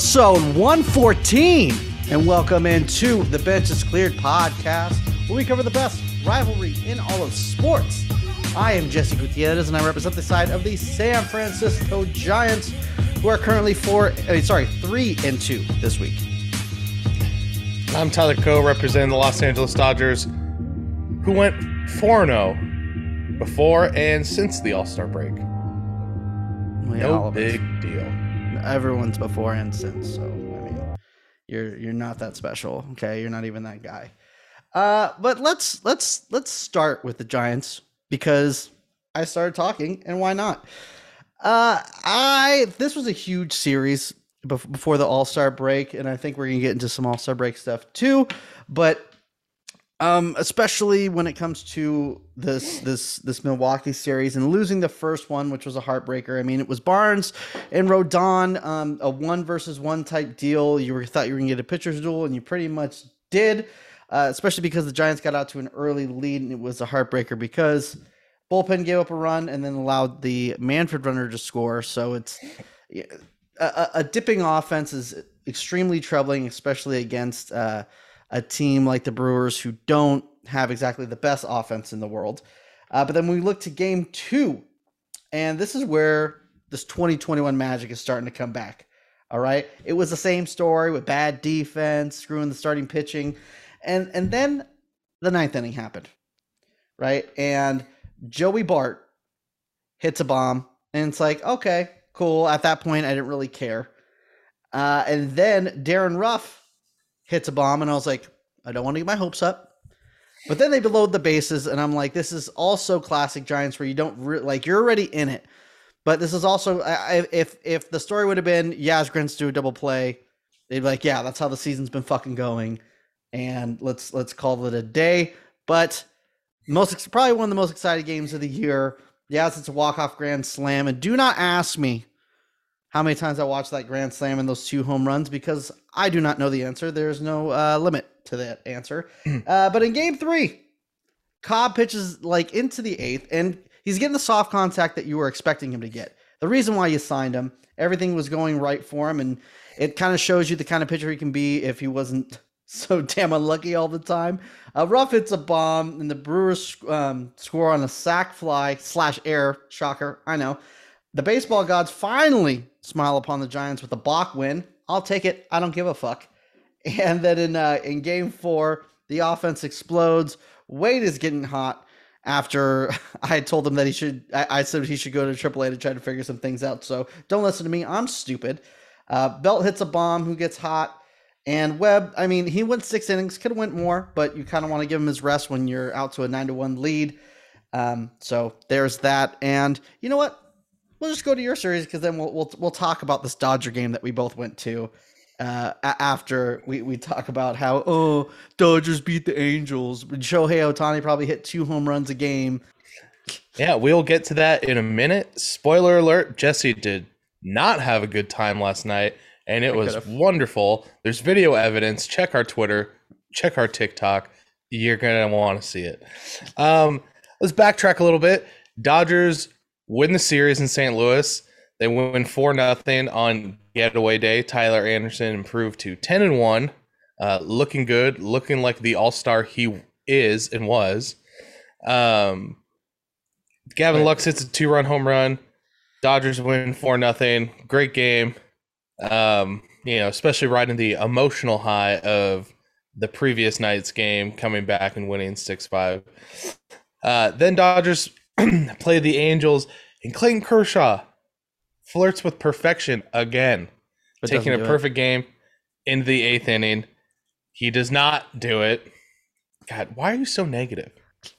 episode 114. And welcome into the Bench is Cleared podcast, where we cover the best rivalry in all of sports. I am Jesse Gutierrez, and I represent the side of the San Francisco Giants, who are currently four, uh, sorry, three and two this week. I'm Tyler Coe, representing the Los Angeles Dodgers, who went 4 0 before and since the All Star break. Yeah, No all of us. big deal. Everyone's before and since, so I mean, you're you're not that special. Okay, you're not even that guy. Uh, but let's let's let's start with the Giants because I started talking, and why not? Uh, I this was a huge series before the All Star break, and I think we're gonna get into some All Star break stuff too. But um, especially when it comes to this this this Milwaukee series and losing the first one, which was a heartbreaker. I mean, it was Burnes and Rodon, um, a one versus one type deal. You were thought you were gonna get a pitcher's duel, and you pretty much did. Uh, especially because the Giants got out to an early lead, and it was a heartbreaker because bullpen gave up a run and then allowed the Manfred runner to score. So it's a, a, dipping offense is extremely troubling, especially against uh, a team like the Brewers who don't have exactly the best offense in the world. Uh, but then we look to game two, and this is where this 2021 magic is starting to come back. All right. It was the same story with bad defense, screwing the starting pitching. And and then the ninth inning happened. Right. And Joey Bart hits a bomb. And it's like, okay, cool. At that point, I didn't really care. Uh, and then Darin Ruf hits a bomb, and I was like, I don't want to get my hopes up. But then they load the bases, and I'm like, this is also classic Giants where you don't re- like you're already in it. But this is also I, if if the story would have been Yaz Grins do a double play, they'd be like, yeah, that's how the season's been fucking going, and let's let's call it a day. But most probably one of the most exciting games of the year. Yes, it's a walk off grand slam, and do not ask me how many times I watched that grand slam and those two home runs because I do not know the answer. There's no uh, limit to that answer. uh, but in game three, Cobb pitches like into the eighth, and he's getting the soft contact that you were expecting him to get. The reason why you signed him, everything was going right for him, and it kind of shows you the kind of pitcher he can be if he wasn't so damn unlucky all the time. Uh, Ruf hits a bomb, and the Brewers um, score on a sac fly slash air. Shocker, I know. The baseball gods finally smile upon the Giants with a balk win. I'll take it. I don't give a fuck. And then in uh, in game four, the offense explodes. Wade is getting hot after I told him that he should. I, I said he should go to AAA to try to figure some things out. So don't listen to me. I'm stupid. Uh, Belt hits a bomb. Who gets hot? And Webb. I mean, he went six innings. Could have went more, but you kind of want to give him his rest when you're out to a nine to one lead. Um, so there's that. And you know what? We'll just go to your series because then we'll, we'll we'll talk about this Dodger game that we both went to uh, after we, we talk about how oh Dodgers beat the Angels. Shohei Ohtani probably hit two home runs a game. Yeah, we'll get to that in a minute. Spoiler alert Jesse did not have a good time last night, and it was could've. wonderful. There's video evidence. Check our Twitter, check our TikTok. You're going to want to see it. Um, let's backtrack a little bit. Dodgers win the series in St. Louis. They win 4 nothing on getaway day. Tyler Anderson improved to 10 and 1, uh, looking good, looking like the all star he is and was. Um, Gavin Lux hits a two run home run. Dodgers win 4 nothing. Great game. Um, you know, especially riding the emotional high of the previous night's game, coming back and winning 6 5. Uh, then Dodgers play the Angels, and Clayton Kershaw flirts with perfection again, But taking a doesn't it. perfect game into the eighth inning. He does not do it. God, why are you so negative?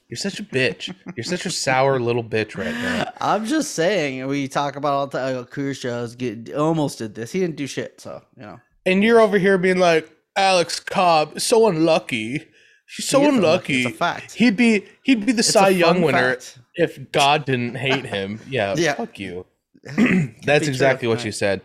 You're such a bitch. You're such a sour little bitch right now. I'm just saying we talk about all the time. Oh, Kershaw's get almost did this. He didn't do shit. So you know. And you're over here being like, Alex Cobb, so unlucky. She's so He unlucky. It's a fact. He'd be he'd be the It's Cy Young winner fact. if God didn't hate him. Yeah, Yeah. fuck you. That's exactly what you said.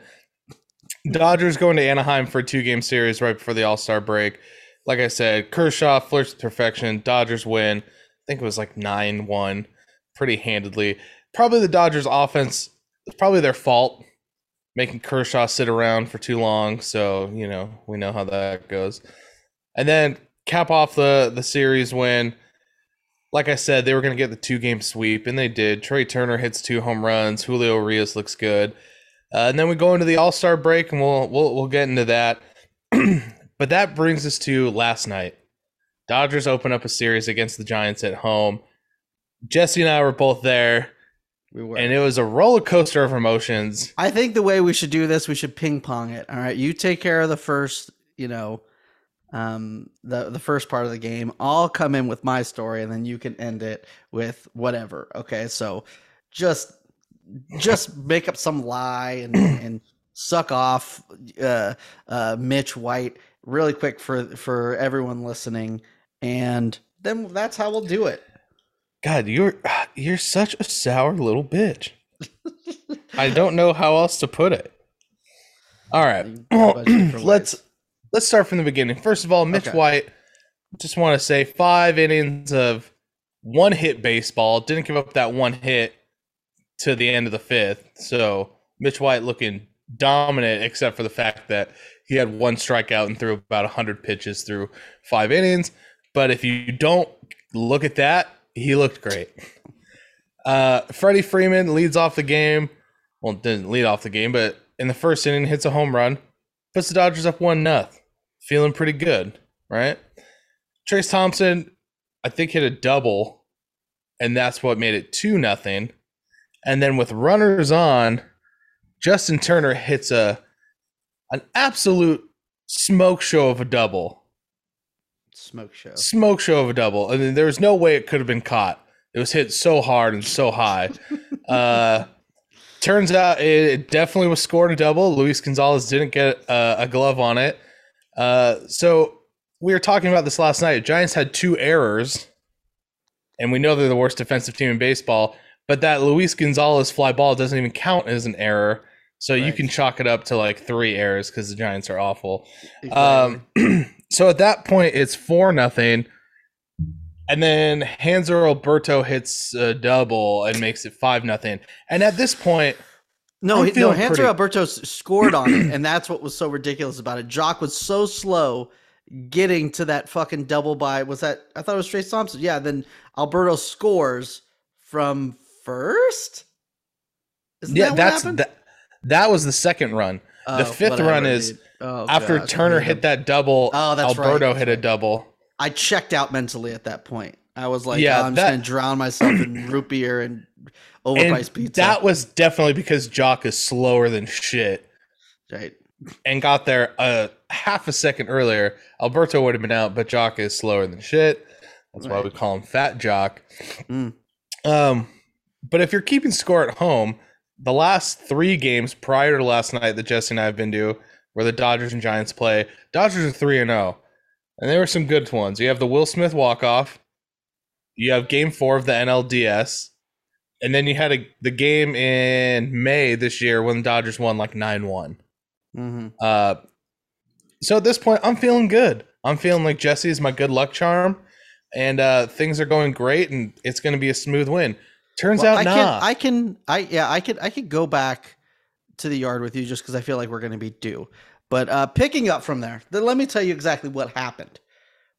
Dodgers going to Anaheim for a two game series right before the All Star break. Like I said, Kershaw flirts with perfection. Dodgers win. I think it was like 9 1 pretty handedly. Probably the Dodgers offense, it's probably their fault. making Kershaw sit around for too long. So you know we know how that goes. And then cap off the the series when, like I said, they were going to get the two game sweep, and they did. Trea Turner hits two home runs. Julio Urías looks good. Uh, and then we go into the All Star break, and we'll we'll we'll get into that. but that brings us to last night. Dodgers open up a series against the Giants at home. Jesse and I were both there, We were. and it was a roller coaster of emotions. I think the way we should do this, we should ping pong it. All right, you take care of the first, you know, um, the the first part of the game. I'll come in with my story, and then you can end it with whatever. Okay, so just just make up some lie and and suck off uh, uh, Mitch White really quick for for everyone listening, and then that's how we'll do it. God, you're you're such a sour little bitch. I don't know how else to put it. All right, You got a bunch of different let's. Let's start from the beginning. First of all, Mitch Okay. White. Just want to say five innings of one hit baseball. Didn't give up that one hit to the end of the fifth. So Mitch White looking dominant, except for the fact that he had one strikeout and threw about hundred pitches through five innings. But if you don't look at that, he looked great. Uh, Freddie Freeman leads off the game. Well, didn't lead off the game, but in the first inning hits a home run, puts the Dodgers up one nothing. Feeling pretty good, right? Trayce Thompson, I think hit a double, and that's what made it two nothing. And then with runners on, Justin Turner hits a an absolute smoke show of a double smoke show. smoke show of a double. I mean, there was no way it could have been caught. It was hit so hard and so high. uh, turns out it, it definitely was scored a double. Luis Gonzalez didn't get uh, a glove on it. Uh, so we were talking about this last night. Giants had two errors, and we know they're the worst defensive team in baseball. But that Luis Gonzalez fly ball doesn't even count as an error. So you can chalk it up to like three errors because the Giants are awful. Exactly. Um, so at that point, it's four nothing, and then Hanser Alberto hits a double and makes it five nothing. And at this point, No, I'm no, Hanser pretty- Alberto scored on it, and that's what was so ridiculous about it. Joc was so slow getting to that fucking double by was that I thought it was Trayce Thompson. Yeah, then Alberto scores from first. Isn't yeah, that what that's that. That was the second run. Oh, the fifth whatever, run is. Oh, After God, Turner hit that double, Oh, that's right, Alberto that's hit a double. I checked out mentally at that point. I was like, Yeah, oh, I'm that- just gonna drown myself in root beer and And overpriced pizza. that was definitely because Joc is slower than shit right. and got there a half a second earlier. Alberto would have been out, but Joc is slower than shit. That's why we call him Fat Joc. Mm. Um, but if you're keeping score at home, the last three games prior to last night that Jesse and I have been to, where the Dodgers and Giants play, Dodgers are three and zero, and there were some good ones. You have the Will Smith walk off. You have Game Four of the NLDS, and then you had a, the game in May this year when the Dodgers won like nine one. hmm Uh, so at this point, I'm feeling good. I'm feeling like Jesse is my good luck charm, and uh, things are going great, and it's going to be a smooth win. Turns Well, out, I nah. can, I can, I yeah, I could, I could go back to the yard with you just because I feel like we're going to be due. But uh, picking up from there, then let me tell you exactly what happened.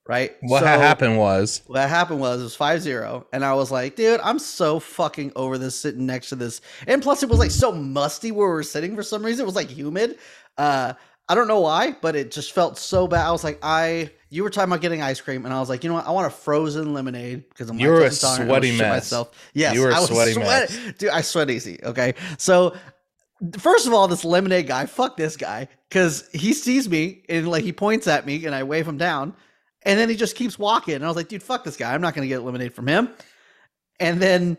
Right? what So, happened was What happened was it was 5-0, and I was like, dude, I'm so fucking over this sitting next to this. And plus, it was like so musty where we were sitting for some reason. It was like humid. Uh, I don't know why, but it just felt so bad. I was like, I. You were talking about getting ice cream, and I was like, you know what? I want a frozen lemonade because I'm You were a intolerant. I sweaty mess. Myself. Yes, You were a I was sweaty sweat- Dude, I sweat easy. Okay, so first of all, this lemonade guy, fuck this guy, because he sees me and like he points at me, and I wave him down, and then he just keeps walking. And I was like, dude, fuck this guy. I'm not gonna get lemonade from him. And then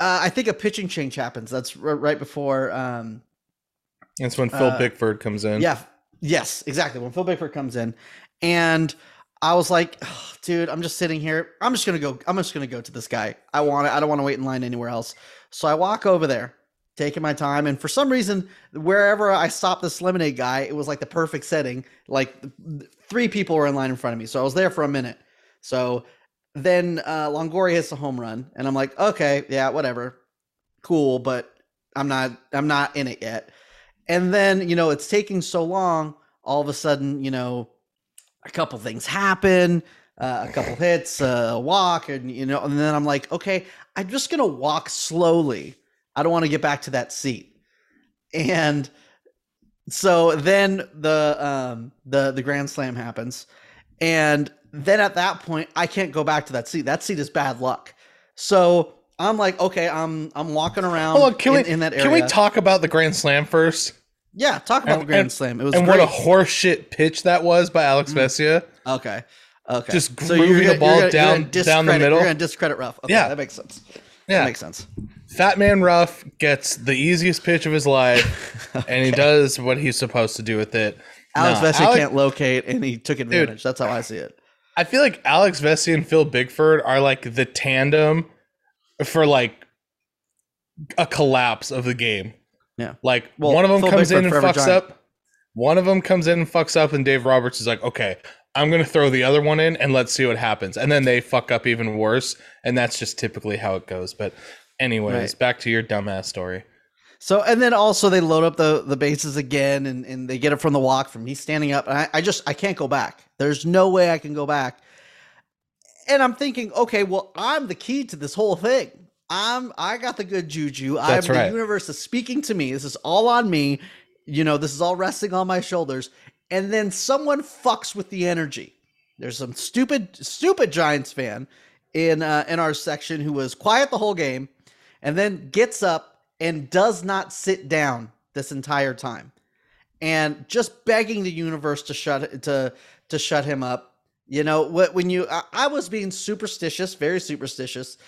uh, I think a pitching change happens. That's r- right before. Um, it's when Phil Uh, Bickford comes in. yeah. Yes, exactly. When Phil Bickford comes in, and I was like, "Ugh, dude, I'm just sitting here. I'm just gonna go. I'm just gonna go to this guy. I want it. I don't want to wait in line anywhere else. So I walk over there, taking my time, and for some reason, wherever I stopped this lemonade guy, it was like the perfect setting. Like three people were in line in front of me, so I was there for a minute. So then uh, Longoria hits a home run, and I'm like, okay, yeah, whatever, cool, but I'm not. I'm not in it yet. And then, you know, it's taking so long, all of a sudden, you know, a couple things happen, uh, a couple hits, uh, a walk, and you know, and then I'm like, okay, I'm just gonna walk slowly. I don't want to get back to that seat. And so then the um the the grand slam happens. And then at that point, I can't go back to that seat. That seat is bad luck. So I'm like, okay, I'm I'm walking around Hold on, can in, we in that area. can we talk about the Grand Slam first? yeah, talk about and- the grand and- slam. It was And great. what a horseshit pitch that was by Alex Mm. Vesia. okay. Okay. Just So grooving you're the ball gonna- down- down the middle. You're gonna discredit Ruf. Okay, Yeah. that makes sense. That Yeah, makes sense. Fat Man Ruf gets the easiest pitch of his life, and he does what he's supposed to do with it. Alex No, Vesia Alex- can't locate, and he took advantage. That's how I see it. I feel like Alex Vesia and Phil Bickford are like the tandem for like a collapse of the game. Yeah. Like Well, one of them Phil comes in and fucks giant. up. One of them comes in and fucks up, and Dave Roberts is like, "Okay, I'm gonna throw the other one in, and let's see what happens." And then they fuck up even worse, and that's just typically how it goes. But, anyways, Right. back to your dumbass story. So and then also they load up the the bases again, and and they get it from the walk from me standing up, and I, I just I can't go back. There's no way I can go back. And I'm thinking, okay, well, I'm the key to this whole thing. I'm I got the good juju. That's I'm right. the universe is speaking to me. This is all on me. You know, this is all resting on my shoulders. And then someone fucks with the energy. There's some stupid, stupid Giants fan in uh, in our section who was quiet the whole game, and then gets up and does not sit down this entire time, and just begging the universe to shut to to shut him up. You know what? When you, I, I was being superstitious, very superstitious,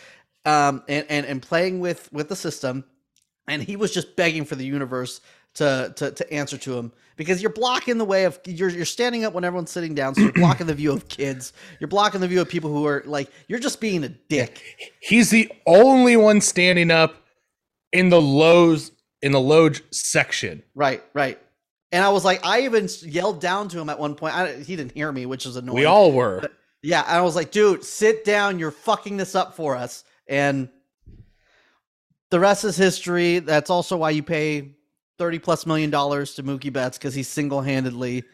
um, and and and playing with with the system, and he was just begging for the universe to to to answer to him because you're blocking the way of you're you're standing up when everyone's sitting down, so you're blocking the view of kids, you're blocking the view of people who are like you're just being a dick. He's the only one standing up in the lows in the Loge section. Right, right. And I was like, I even yelled down to him at one point. I, he didn't hear me, which is annoying. We all were. Yeah, I was like, dude, sit down. You're fucking this up for us. And the rest is history. That's also why you pay 30 plus million dollars to Mookie Betts because he single handedly,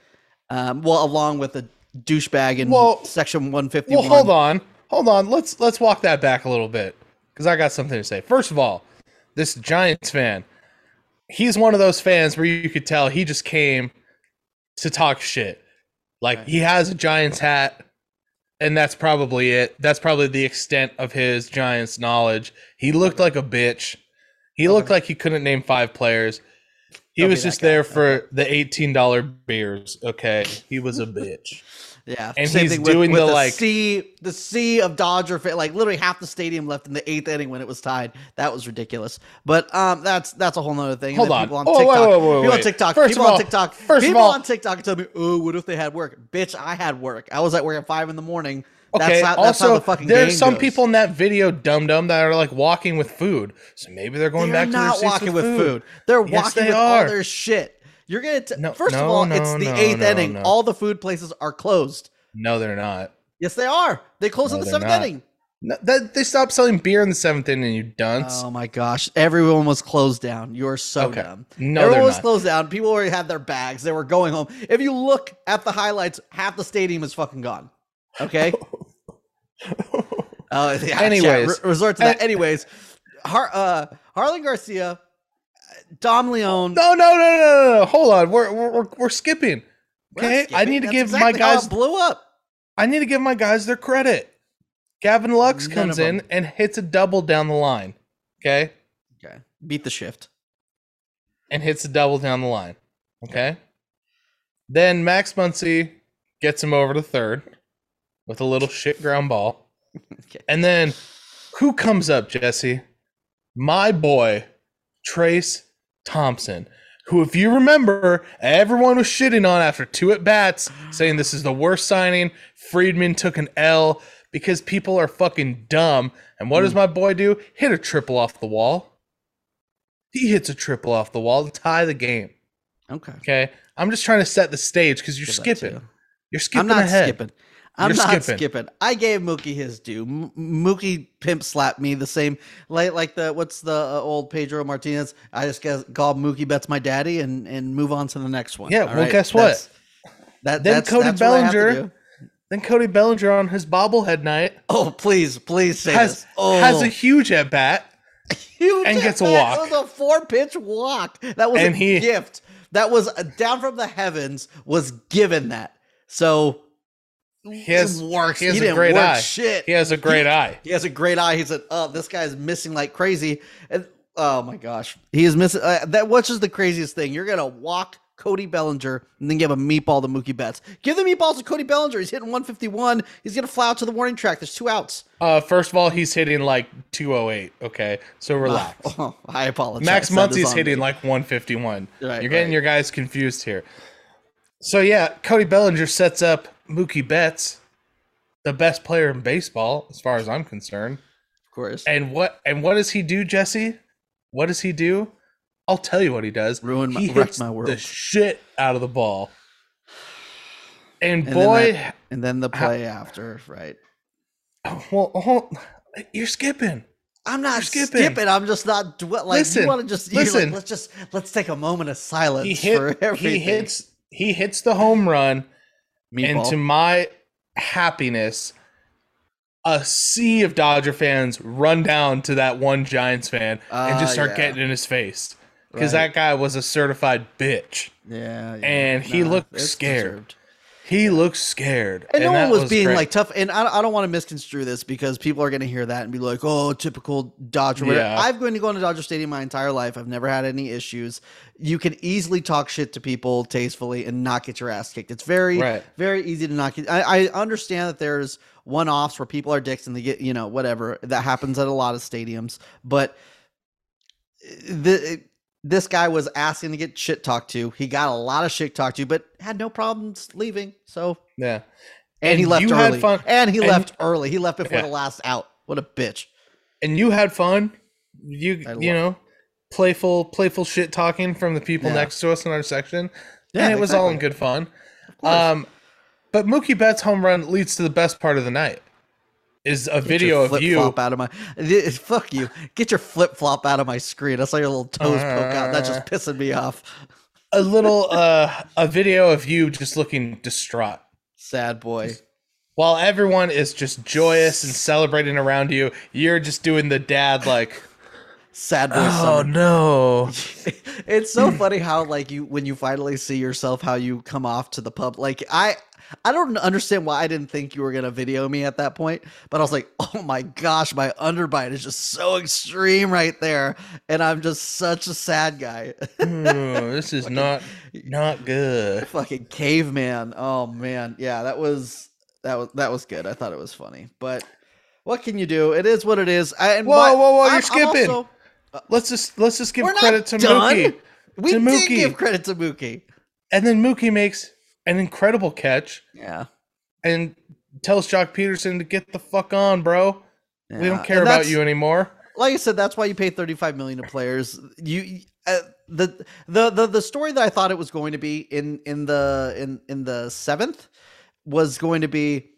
um, well, along with a douchebag in Well- section 151. Well, hold on, hold on. Let's let's walk that back a little bit because I got something to say. First of all, this Giants fan, he's one of those fans where you could tell he just came to talk shit. Like he has a Giants hat, and that's probably it. That's probably the extent of his Giants knowledge. He looked like a bitch. He looked like he couldn't name five players. He was just there for the eighteen dollar beers. Okay, he was a bitch. Yeah, And same he's thing with, doing with the, the like- sea, the sea of Dodger, fa- like literally half the stadium left in the eighth inning when it was tied. That was ridiculous. But um, that's that's a whole nother thing. Hold on. People on Oh, wait, TikTok, wait, wait, people on. TikTok, First people of on TikTok, first of people all- on TikTok tell me, oh, what if they had work? Bitch, I had work. I was at work at five in the morning. Okay. That's how, that's also, how the fucking there's game some goes. people in that video, dum dum, that are like walking with food. So maybe they're going They're back to their not walking with food. food. They're Yes, walking they with all their shit. You're gonna t- No, first of all, no, it's the no, eighth no, inning. no. All the food places are closed. No, they're not. Yes, they are. They close No, in the seventh not. inning. No, that, they stopped selling beer in the seventh inning. You dunce. Oh my gosh! Everyone was closed down. You are so Okay. dumb. no, Everyone was not. closed down. People already had their bags. They were going home. If you look at the highlights, half the stadium is fucking gone. Okay. Oh, yeah, chat, Anyways. re- resort to that. Anyways, Har- uh, Jarlin Garcia, Dom Leone. no, no, no, no, no, no. Hold on. We're we're we're, skipping. Okay, I need to That's give exactly my guys. blew up. I need to give my guys their credit. Gavin Lux None comes in and hits a double down the line. Okay, Okay, beat the shift. and hits a double down the line. Okay. Then Max Muncy gets him over to third with a little shit ground ball. Okay. And then who comes up, Jesse? My boy, Trayce Thompson, who, if you remember, everyone was shitting on after two at bats, saying this is the worst signing. Friedman took an L because people are fucking dumb. And what does hmm. my boy do? Hit a triple off the wall. He hits a triple off the wall to tie the game. Okay. Okay. I'm just trying to set the stage because you're Give skipping. you. You're skipping I'm not ahead. skipping. I'm You're not skipping. skipping. I gave Mookie his due. M- Mookie pimp slapped me the same like like the what's the uh, old Pedro Martinez. I just guess call Mookie Betts my daddy and and move on to the next one. Yeah, all well, right? guess what? That's- That Then that's, Cody that's what I have to Bellinger. Then Cody Bellinger on his bobblehead night Oh please, please say has this. Oh, has a huge at bat. huge and gets a bat. walk. It was a four pitch walk. That was And a he- gift. That was uh, down from the heavens. Was given that. So He has works. he has a didn't great eye. Shit. He has a great eye. He has a great eye. He said, "Oh, this guy's missing like crazy." And oh my gosh, he is missing. Uh, that which is the craziest thing? You're gonna walk Cody Bellinger and then give a meatball to Mookie Betts. Give the meatballs to Cody Bellinger. He's hitting 151. He's gonna fly out to the warning track. There's two outs. Uh, first of all, he's hitting like 208. Okay, so relax. Oh, I apologize. Max Muncy's hitting me. like 151. Right, You're getting right. your guys confused here. So yeah, Cody Bellinger sets up Mookie Betts, the best player in baseball, as far as I'm concerned. of course. And what and what does he do, Jesse? What does he do? I'll tell you what he does. Ruin my- he hits my world. the shit out of the ball. And, And then boy, that- And then the play after, right? well, hold, you're skipping. I'm not skipping. skipping. I'm just not like Listen, you want to just you're like, listen. let's just let's take a moment of silence He hit. for everything. He hits. He hits the home run. And to my happiness, a sea of Dodger fans run down to that one Giants fan and just Ah, start yeah. getting in his face because Right. that guy was a certified bitch. yeah, yeah. and he looked scared. deserved. He looks scared, And, no one was, being great. like tough. And I, I don't want to misconstrue this because people are going to hear that and be like, "Oh, typical Dodger." Yeah. I've been to go to Dodger Stadium my entire life. I've never had any issues. You can easily talk shit to people tastefully and not get your ass kicked. It's very, Right. very easy to not get. I, I understand that there's one offs where people are dicks and they get, you know, whatever. That happens at a lot of stadiums, but eh, the eh, this guy was asking to get shit talked to. He got a lot of shit talked to, but had no problems leaving. So yeah. and, he left early. fun- And he and- left early. He left before Yeah. the last out. What a bitch. And you had fun. You you know, playful playful shit talking from the people Yeah. next to us in our section. Yeah, and it was all in good fun. Um, but Mookie Betts home run leads to the best part of the night. Is a Get video of you. out of my fuck you. Get your flip flop out of my screen. I saw your little toes poke out. That's Uh. just pissing me off. a little uh a video of you just looking distraught Sad boy. while everyone is just joyous and celebrating around you you're just doing the dad like Sad boy. oh no it's so funny how like you when you finally see yourself how you come off to the pub like i i don't understand why i didn't think you were gonna video me at that point but i was like oh my gosh my underbite is just so extreme right there and i'm just such a sad guy. Ooh, this is not not good. fucking caveman. Oh man. Yeah that was that was that was good. I thought it was funny but what can you do? It is what it is. I, and Whoa, but whoa, whoa, you're I'm- I'm skipping. also- uh, let's just let's just give credit to done. mookie. We To did Mookie. give credit to mookie. And then mookie makes an incredible catch yeah and tells Joc Pederson to get the fuck on bro we don't care about you anymore like I said, that's why you pay 35 million to players. You uh, the the the the story that I thought it was going to be in in the in in the seventh was going to be,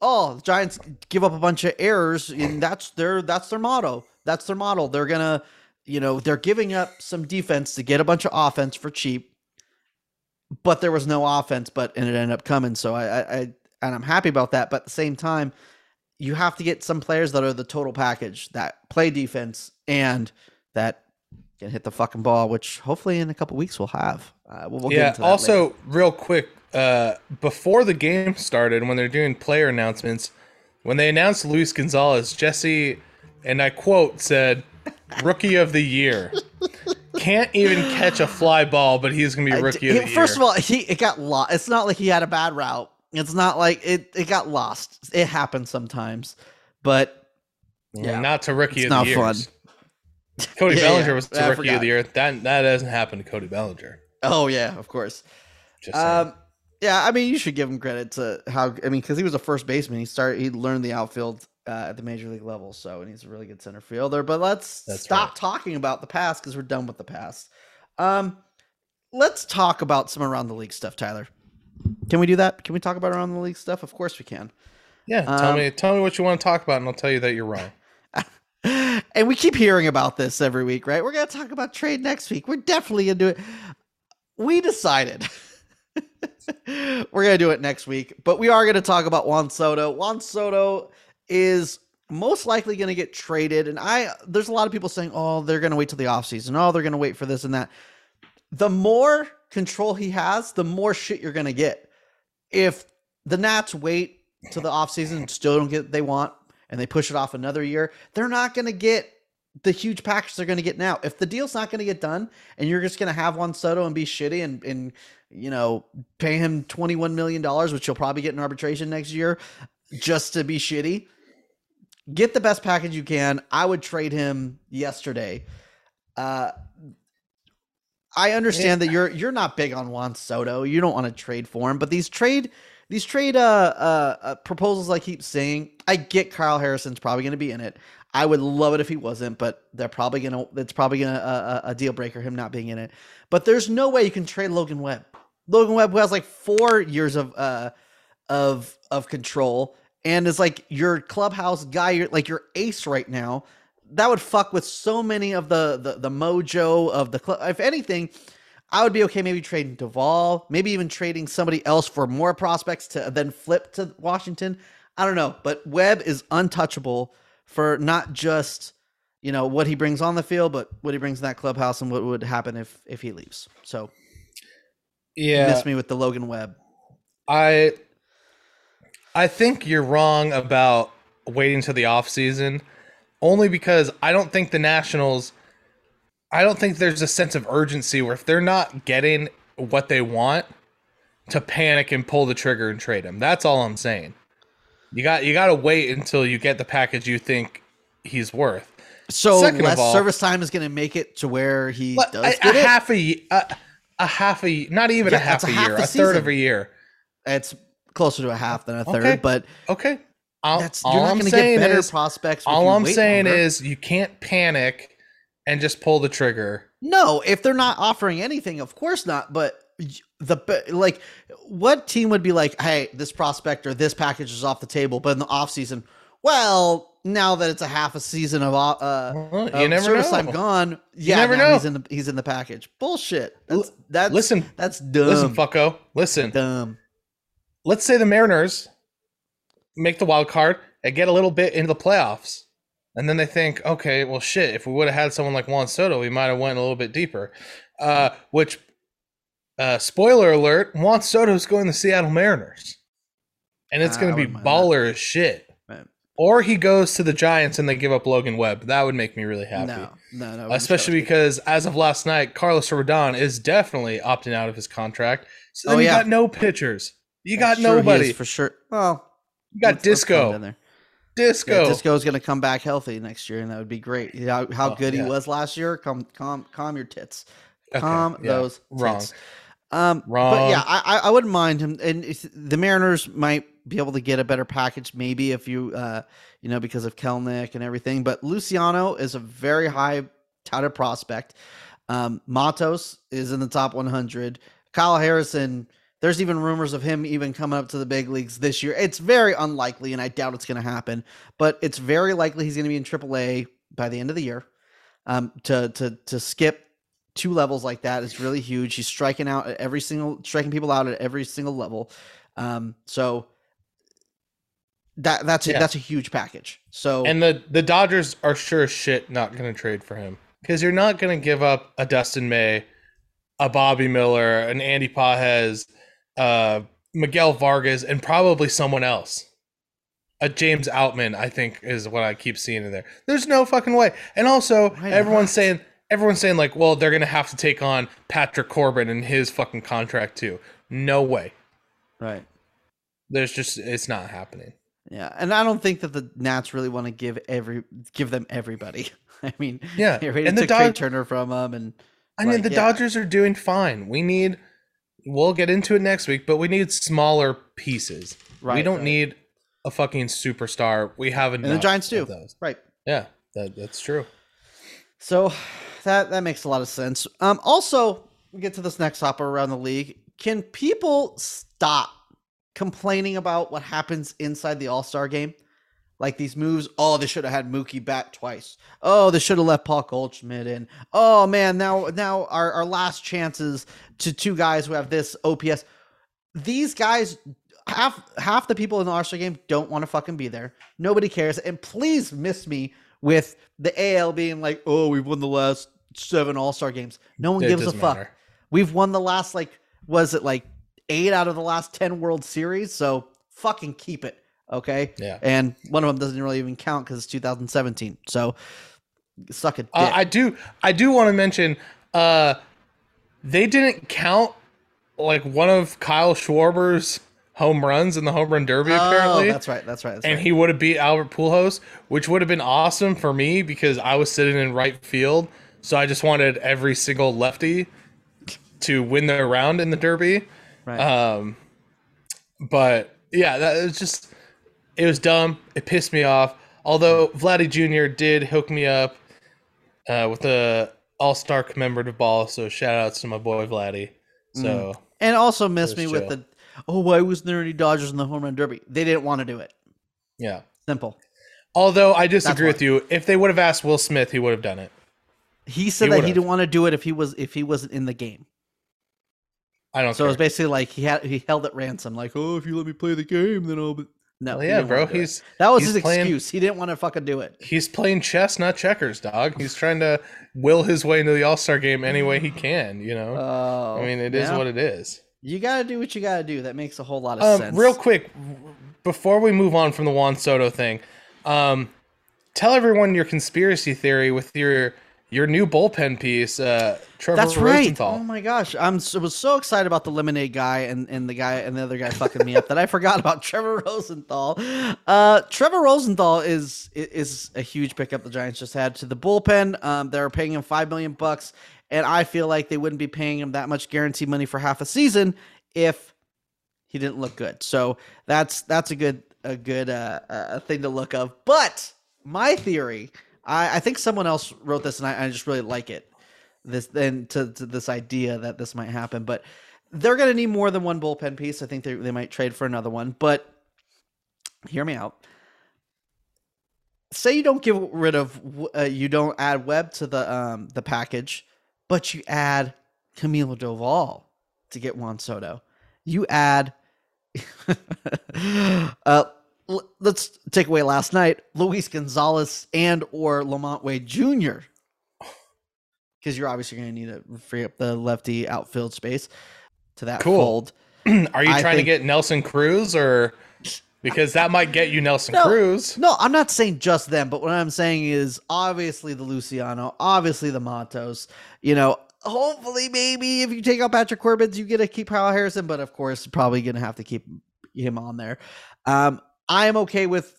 oh, the Giants give up a bunch of errors, and that's their that's their motto. That's their model. They're gonna, you know, they're giving up some defense to get a bunch of offense for cheap. But there was no offense, but and it ended up coming. So I, I, I and I'm happy about that. But at the same time, you have to get some players that are the total package that play defense and that can hit the fucking ball, which hopefully in a couple weeks we'll have. Uh, we'll, we'll get yeah. into that Also, later. real quick, uh, before the game started, when they're doing player announcements, when they announced Luis Gonzalez, Jesse and I quote said, "Rookie of the year." Can't even catch a fly ball, but he's gonna be rookie d- of the he- year. First of all, he it got lost. It's not like he had a bad route. It's not like it. It got lost. It happens sometimes, but yeah. not to rookie It's of not the year. fun. Cody Yeah, Bellinger was I rookie of the year. That that doesn't happen to Cody Bellinger. oh yeah, of course. Just. Um, yeah, I mean, you should give him credit to how I mean, because he was a first baseman. He started, he learned the outfield uh, at the major league level, so and he's a really good center fielder. But let's That's stop right. talking about the past because we're done with the past. Um, let's talk about some around the league stuff, Tyler. Can we do that? Can we talk about around the league stuff? Of course we can. Yeah, tell Um, me tell me what you want to talk about, and I'll tell you that you're wrong. and we keep hearing about this every week, right? We're gonna talk about trade next week. We're definitely gonna do it. We decided we're gonna do it next week, but we are gonna talk about Juan Soto. Juan Soto is most likely gonna get traded, and I there's a lot of people saying, oh, they're gonna wait till the offseason. Oh, they're gonna wait for this and that. The more control he has, the more shit you're gonna get. If the Nats wait till the offseason and still don't get what they want, and they push it off another year, they're not going to get the huge package they're going to get now. If the deal's not going to get done and you're just going to have Juan Soto and be shitty and, and you know, pay him $21 million, which you'll probably get in arbitration next year just to be shitty, get the best package you can. I would trade him yesterday. Uh, I understand that you're you're not big on Juan Soto. You don't want to trade for him, but these trade these trade uh, uh, uh proposals I keep saying, I get Kyle Harrison's probably going to be in it. I would love it if he wasn't, but they're probably gonna. It's probably gonna uh, a deal breaker him not being in it. But there's no way you can trade Logan Webb. Logan Webb who has like four years of uh of of control and is like your clubhouse guy, you're like your ace right now. That would fuck with so many of the the, the mojo of the club. If anything, I would be okay maybe trading Doval, maybe even trading somebody else for more prospects to then flip to Washington. I don't know, but Webb is untouchable for not just you know what he brings on the field, but what he brings in that clubhouse and what would happen if if he leaves. So Yeah, miss me with the Logan Webb. I I think you're wrong about waiting to the off season, only because I don't think the Nationals. I don't think there's a sense of urgency where if they're not getting what they want, to panic and pull the trigger and trade him. That's all I'm saying. You got you got to wait until you get the package you think he's worth. So Second less all- service time is going to make it to where he does a, get a it. half a a, a half a not even Yeah, a half a, half year, a a third of a year. It's closer to a half than a third, Okay. but Okay. All, that's all you're not I'm going to get better is, prospects. all I'm saying longer. is you can't panic and just pull the trigger. no. If they're not offering anything, of course not. But the like, what team would be like, hey, this prospect or this package is off the table, but in the off season, well, now that it's a half a season of uh, Well, you never service know. time gone, yeah, never now know. he's in the he's in the package. Bullshit. That's that's Listen, that's dumb. listen, fucko. Listen. dumb. Let's say the Mariners make the wild card and get a little bit into the playoffs. And then they think, okay, well, shit. If we would have had someone like Juan Soto, we might have went a little bit deeper. Uh, which, uh, spoiler alert: Juan Soto's going to Seattle Mariners, and it's Ah, going to be wouldn't that. baller as shit. Or he goes to the Giants and they give up Logan Webb. That would make me really happy. No, no, no. Especially because as of last night, Carlos Rodon is definitely opting out of his contract. So then Oh, you yeah. got no pitchers. You got is nobody. for sure. Well, You got let's- let's calm Disco. Disco. Yeah, Disco's going to come back healthy next year, and that would be great. You know, how Oh, good he was last year. Calm, calm, calm your tits. Okay, Calm yeah, those tits. wrong. Um, But yeah, I, I I wouldn't mind him. And the Mariners might be able to get a better package, maybe if you, uh, you know, because of Kelenic and everything. But Luciano is a very high touted prospect. Um, Matos is in the top 100. Kyle Harrison. There's even rumors of him even coming up to the big leagues this year. It's very unlikely, and I doubt it's going to happen. But it's very likely he's going to be in AAA by the end of the year. Um, to to to skip two levels like that is really huge. He's striking out at every single striking people out at every single level. Um, so that that's a, that's a huge package. So And the the Dodgers are sure as shit not going to trade for him because you're not going to give up a Dustin May, a Bobby Miller, an Andy Pages, uh, Miguel Vargas, and probably someone else. A James Outman, I think, is what I keep seeing in there. There's no fucking way. And also, everyone's saying everyone's saying like, well, they're going to have to take on Patrick Corbin and his fucking contract too. No way. right. There's just it's not happening. Yeah, and I don't think that the Nats really want to give every give them everybody. I mean, Yeah, and the Dod- Turner from them, and I mean, Like, the yeah. Dodgers are doing fine. We need, we'll get into it next week, but we need smaller pieces. Right. we don't right. need a fucking superstar. We have enough. and the Giants of do. those. Right. Yeah, that, that's true. So that that makes a lot of sense. Um, also, we get to this next hopper around the league. Can people stop complaining about what happens inside the All Star game. Like these moves, oh, they should have had Mookie bat twice. Oh, they should have left Paul Goldschmidt in. Oh man, now now our, our last chances to two guys who have this OPS. These guys, half half the people in the All Star game don't want to fucking be there. Nobody cares. And please miss me with the AL being like, oh, we've won the last seven All Star games. No one It gives a fuck. matter. We've won the last like was it like eight out of the last ten World Series? So fucking keep it, okay? Yeah. And one of them doesn't really even count because it's 2017. So suck it. Uh, I do. I do want to mention. Uh, they didn't count like one of Kyle Schwarber's home runs in the home run derby. apparently, Oh, that's right. That's right. That's and right. he would have beat Albert Pujols, which would have been awesome for me because I was sitting in right field. So I just wanted every single lefty to win their round in the derby. right. Um, but yeah, that was just it was dumb. It pissed me off. Although Vladdy Jr. did hook me up uh, with a All Star commemorative ball, so shout outs to my boy Vladdy. So and also missed me was with the oh, why wasn't there any Dodgers in the home run derby? They didn't want to do it. yeah. Simple. Although I disagree with you, if they would have asked Will Smith, he would have done it. He said He that he would've. didn't want to do it if he was if he wasn't in the game. I don't So it was basically like he had he held at ransom, like, oh, if you let me play the game, then I'll. Be... No, Well, yeah, bro. He's that was he's his playing- excuse. He didn't want to fucking do it. he's playing chess, not checkers, dog. He's trying to will his way into the All Star game any way he can. You know, Oh, I mean, it is yeah. what it is. You gotta do what you gotta do. That makes a whole lot of Um, sense. real quick, before we move on from the Juan Soto thing, um, tell everyone your conspiracy theory with your your new bullpen piece, uh, Trevor That's right. Rosenthal. Oh my gosh, I'm so, was so excited about the lemonade guy and, and the guy and the other guy fucking me up that I forgot about Trevor Rosenthal. Uh, Trevor Rosenthal is is a huge pickup the Giants just had to the bullpen. Um, they're paying him five million bucks, and I feel like they wouldn't be paying him that much guarantee money for half a season if he didn't look good. So that's that's a good a good uh, uh thing to look of. But my theory, I, I think someone else wrote this, and I, I just really like it. This then to, to this idea that this might happen, but they're going to need more than one bullpen piece. I think they they might trade for another one. But hear me out. Say you don't get rid of uh, you don't add Webb to the um the package, but you add Camilo Doval to get Juan Soto. You add uh let's take away last night Luis Gonzalez and or LaMonte Wade Jr. Because you're obviously going to need to free up the lefty outfield space to that Cool. fold. Are you I trying think- to get Nelson Cruz or because that might get you Nelson No. Cruz? No, I'm not saying just them, but what I'm saying is obviously the Luciano, obviously the Matos. You know, hopefully maybe if you take out Patrick Corbin, you get to keep Kyle Harrison, but of course probably going to have to keep him on there. Um, I am okay with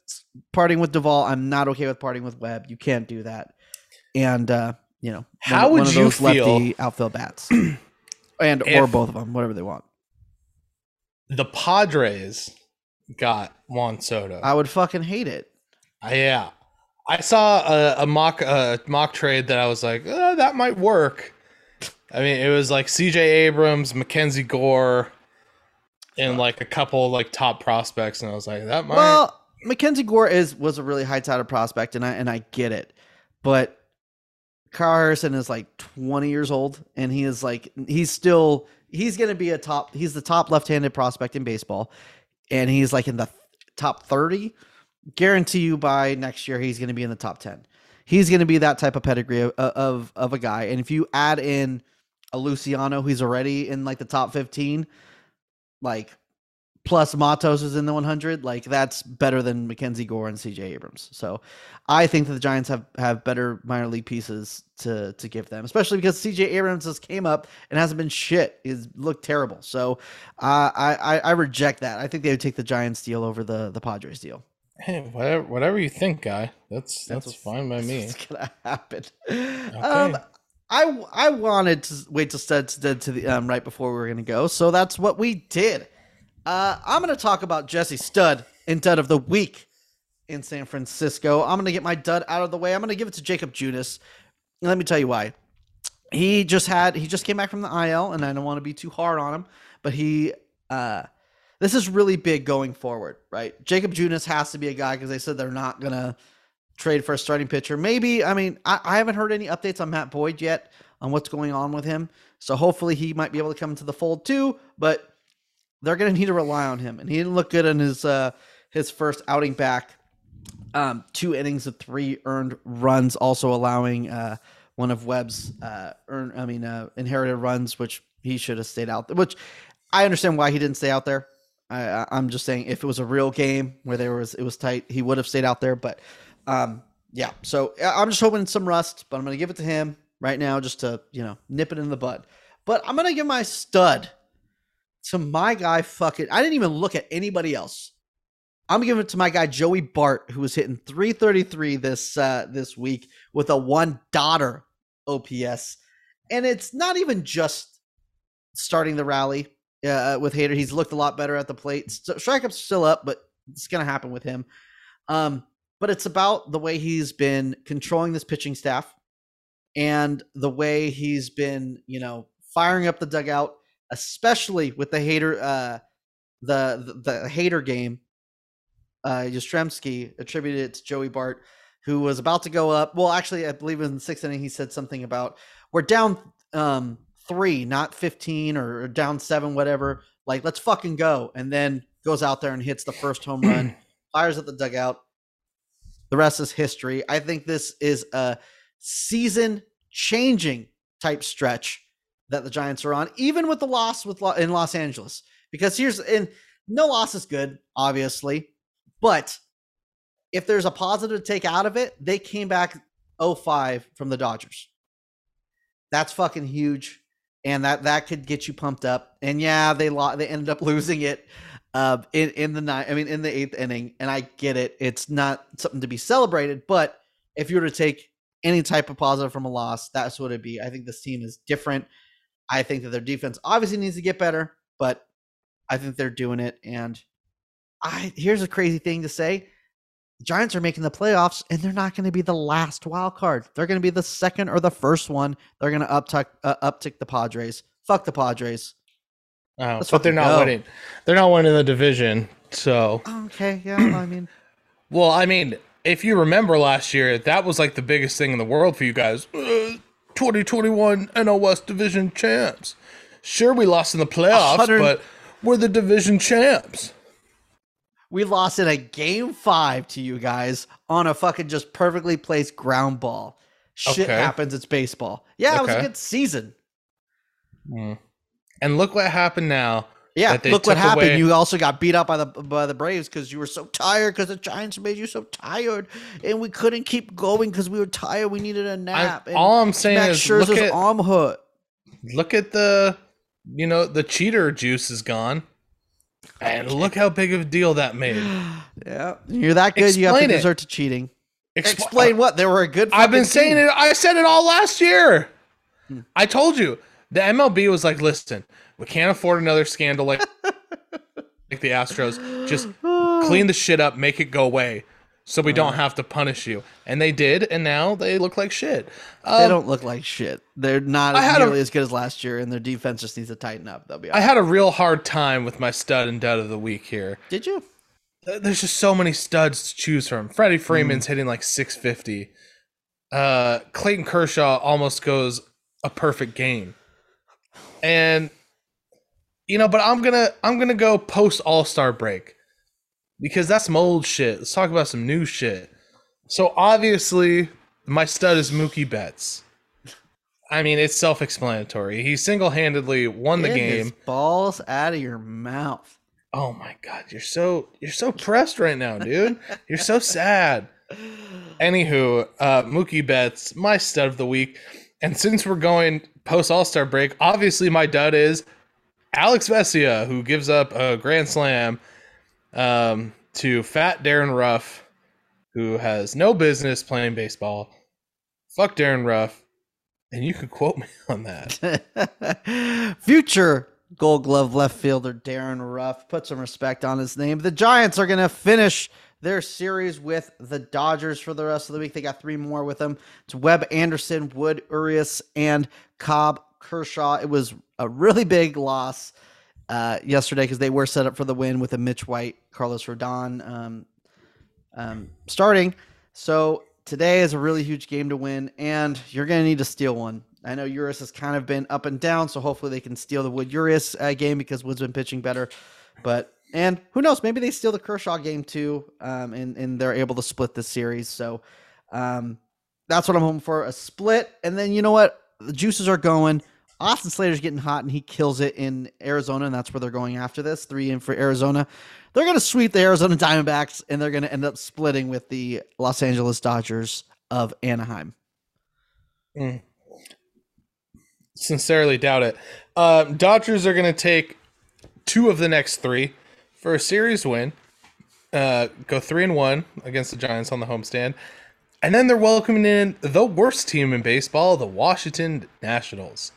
parting with Doval. I'm not okay with parting with Webb. You can't do that. And uh, you know, How would of you those feel- lefty outfield bats, and or both of them, whatever they want. The Padres got Juan Soto. I would fucking hate it. Uh, yeah, I saw a, a mock uh, mock trade that I was like, uh, that might work. I mean, it was like C.J. Abrams, Mackenzie Gore, and like a couple like top prospects, and I was like, that might. Well, Mackenzie Gore is was a really high touted prospect, and I and I get it, but Carl Harrison is like 20 years old, and he is like he's still he's gonna be a top. He's the top left handed prospect in baseball, and he's like in the top 30. Guarantee you by next year he's gonna be in the top 10. He's gonna be that type of pedigree of of, of a guy, and if you add in a Luciano he's already in like the top 15, like plus Matos is in the 100, like that's better than Mackenzie Gore and CJ Abrams. So I think that the Giants have have better minor league pieces to to give them, especially because CJ Abrams just came up and hasn't been shit. He's looked terrible. So uh, I, I I reject that. I think they would take the Giants deal over the the Padres deal. hey, whatever, whatever you think, guy. That's that's, what's- fine by me. It's gonna happen. Um, I I wanted to wait till stud to, to the um right before we were gonna go, so that's what we did. Uh, I'm gonna talk about Jesse Stud and Dud of the Week in San Francisco. I'm gonna get my dud out of the way. I'm gonna give it to Jakob Junis. Let me tell you why. He just had he just came back from the IL, and I don't want to be too hard on him, but he uh this is really big going forward, right? Jakob Junis has to be a guy because they said they're not gonna trade for a starting pitcher. Maybe I mean I, I haven't heard any updates on Matt Boyd yet on what's going on with him. So hopefully he might be able to come into the fold too. But they're gonna need to rely on him, and he didn't look good in his uh, his first outing back. Um, two innings of three earned runs, also allowing uh, one of Webb's uh, earn I mean uh, inherited runs, which he should have stayed out. Which I understand why he didn't stay out there. I, I'm just saying if it was a real game where there was it was tight, he would have stayed out there. But um, yeah, so I'm just hoping some rust, but I'm gonna give it to him right now just to you know nip it in the bud. But I'm gonna give my stud to my guy. Fuck it, I didn't even look at anybody else. I'm giving it to my guy Joey Bart, who was hitting 333 this uh, this week with a one daughter OPS, and it's not even just starting the rally uh, with Hader. He's looked a lot better at the plate. So, strikeouts still up, but it's gonna happen with him. Um, but it's about the way he's been controlling this pitching staff and the way he's been, you know, firing up the dugout, especially with the hater, uh, the the, the Hader game uh, Yastrzemski attributed it to Joey Bart, who was about to go up. Well, actually, I believe in the sixth inning, he said something about we're down um, three, not 15 or, or down seven, whatever. Like, let's fucking go. And then goes out there and hits the first home run, fires at the dugout. The rest is history. I think this is a season changing type stretch that the Giants are on, even with the loss with in Los Angeles. Because here's and no loss is good, obviously. But if there's a positive to take out of it, they came back 05 from the Dodgers. That's fucking huge. And that that could get you pumped up. And yeah, they lo- they ended up losing it uh, in in the nine. I mean, in the eighth inning. And I get it; it's not something to be celebrated. But if you were to take any type of positive from a loss, that's what it'd be. I think this team is different. I think that their defense obviously needs to get better, but I think they're doing it. And I here's a crazy thing to say. Giants are making the playoffs and they're not going to be the last wild card. They're going to be the second or the first one. They're going to uptick uh, uptick the Padres. Fuck the Padres. Oh, Let's but they're not go. winning. They're not winning the division. So okay, yeah. I mean, well, I mean, if you remember last year, that was like the biggest thing in the world for you guys. Uh, 2021 NL West division champs. Sure, we lost in the playoffs, 100- but we're the division champs we lost in a game five to you guys on a fucking just perfectly placed ground ball. Shit okay. happens. It's baseball. Yeah, okay. it was a good season. Mm. And look what happened now. Yeah, look what happened. Away... You also got beat up by the by the Braves because you were so tired because the Giants made you so tired, and we couldn't keep going because we were tired. We needed a nap. I, all I'm saying Max is Scherzer's look at arm hurt. Look at the, you know, the cheater juice is gone. And look how big of a deal that made. yeah, you're that good. Explain you have to desert to cheating. Expl- Explain what they were a good. I've been saying team. it. I said it all last year. Hmm. I told you the MLB was like, listen, we can't afford another scandal like like the Astros. Just clean the shit up, make it go away so we don't have to punish you. And they did, and now they look like shit. Um, they don't look like shit. They're not as nearly a, as good as last year, and their defense just needs to tighten up. They'll be. I had a real hard time with my stud and dud of the week here. Did you? There's just so many studs to choose from. Freddie Freeman's mm. hitting like 650. Uh, Clayton Kershaw almost goes a perfect game, and you know, but I'm gonna I'm gonna go post All Star break because that's some old shit. Let's talk about some new shit. So obviously, my stud is Mookie Betts. I mean, it's self-explanatory. He single-handedly won the Get game. balls out of your mouth. Oh my god, you're so you're so pressed right now, dude. you're so sad. Anywho, uh, Mookie Betts, my stud of the week. And since we're going post All Star break, obviously my dud is Alex Vesia, who gives up a grand slam um, to fat Darin Ruf, who has no business playing baseball. Fuck Darin Ruf. And you can quote me on that. Future gold glove left fielder Darin Ruf. Put some respect on his name. The Giants are going to finish their series with the Dodgers for the rest of the week. They got three more with them. It's Webb Anderson, Wood Urías, and Cobb Kershaw. It was a really big loss uh, yesterday because they were set up for the win with a Mitch White, Carlos Rodon um, um, starting. So today is a really huge game to win, and you're going to need to steal one. I know Urías has kind of been up and down, so hopefully they can steal the Wood Urías uh, game because Wood's been pitching better. But and who knows, maybe they steal the Kershaw game too, um, and and they're able to split this series. So um, that's what I'm hoping for a split. And then you know what, the juices are going. Austin Slater's getting hot and he kills it in Arizona, and that's where they're going after this. Three in for Arizona. They're going to sweep the Arizona Diamondbacks, and they're going to end up splitting with the Los Angeles Dodgers of Anaheim. Mm. Sincerely doubt it. Um, Dodgers are going to take two of the next three for a series win. Uh, go three and one against the Giants on the homestand, and then they're welcoming in the worst team in baseball, the Washington Nationals.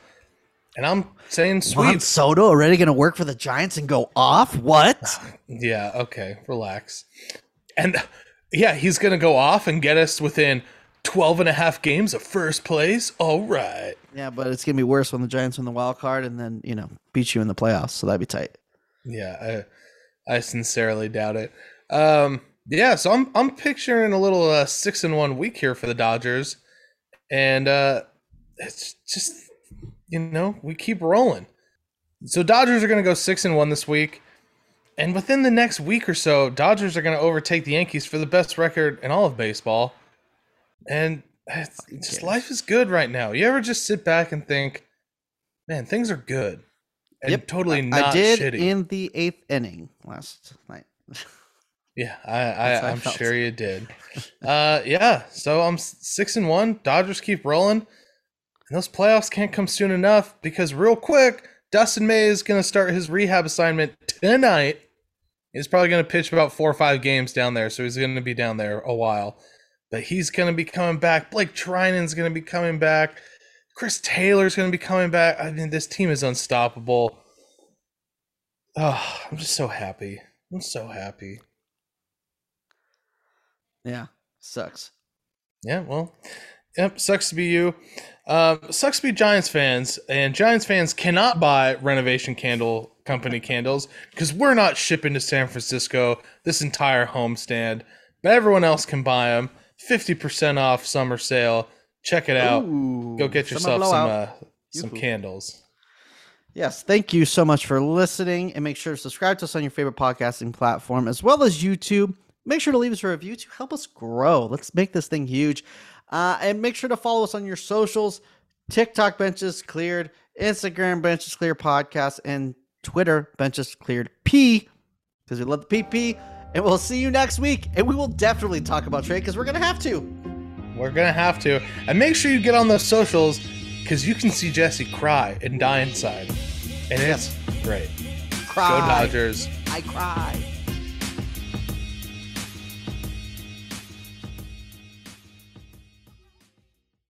And I'm saying sweet Juan Soto already going to work for the Giants and go off? What? Yeah, okay, relax. And yeah, he's going to go off and get us within 12 and a half games of first place. All right. Yeah, but it's going to be worse when the Giants win the wild card and then, you know, beat you in the playoffs. So that'd be tight. Yeah, I, I sincerely doubt it. Um, yeah, so I'm I'm picturing a little uh, six and one week here for the Dodgers, and uh, it's just you know we keep rolling. So Dodgers are going to go six and one this week, and within the next week or so, Dodgers are going to overtake the Yankees for the best record in all of baseball. And it's, just life is good right now. You ever just sit back and think, man, things are good, and Yep, totally not I did shitty. in the eighth inning last night. Yeah, I, I felt. sure you did. Uh, yeah. So I'm six and one. Dodgers keep rolling, and those playoffs can't come soon enough because real quick, Dustin May is going to start his rehab assignment tonight. He's probably going to pitch about four or five games down there, so he's going to be down there a while. But he's going to be coming back. Blake Treinen's going to be coming back. Chris Taylor's going to be coming back. I mean, this team is unstoppable. Oh, I'm just so happy. I'm so happy. Yeah, sucks. Yeah, well, yep, sucks to be you. Um, sucks to be Giants fans, and Giants fans cannot buy Renovation Candle Company candles because we're not shipping to San Francisco this entire homestand, but everyone else can buy them. Fifty percent off summer sale. Check it out. Ooh, Go get yourself some uh, some candles. Yes, thank you so much for listening, and make sure to subscribe to us on your favorite podcasting platform as well as YouTube. Make sure to leave us a review to help us grow. Let's make this thing huge, uh, and make sure to follow us on your socials: TikTok benches cleared, Instagram benches Cleared podcast, and Twitter benches cleared P because we love the PP. And we'll see you next week, and we will definitely talk about trade because we're gonna have to. We're gonna have to, and make sure you get on those socials because you can see Jesse cry and die inside, and it's great. Cry. Go Dodgers. I cry.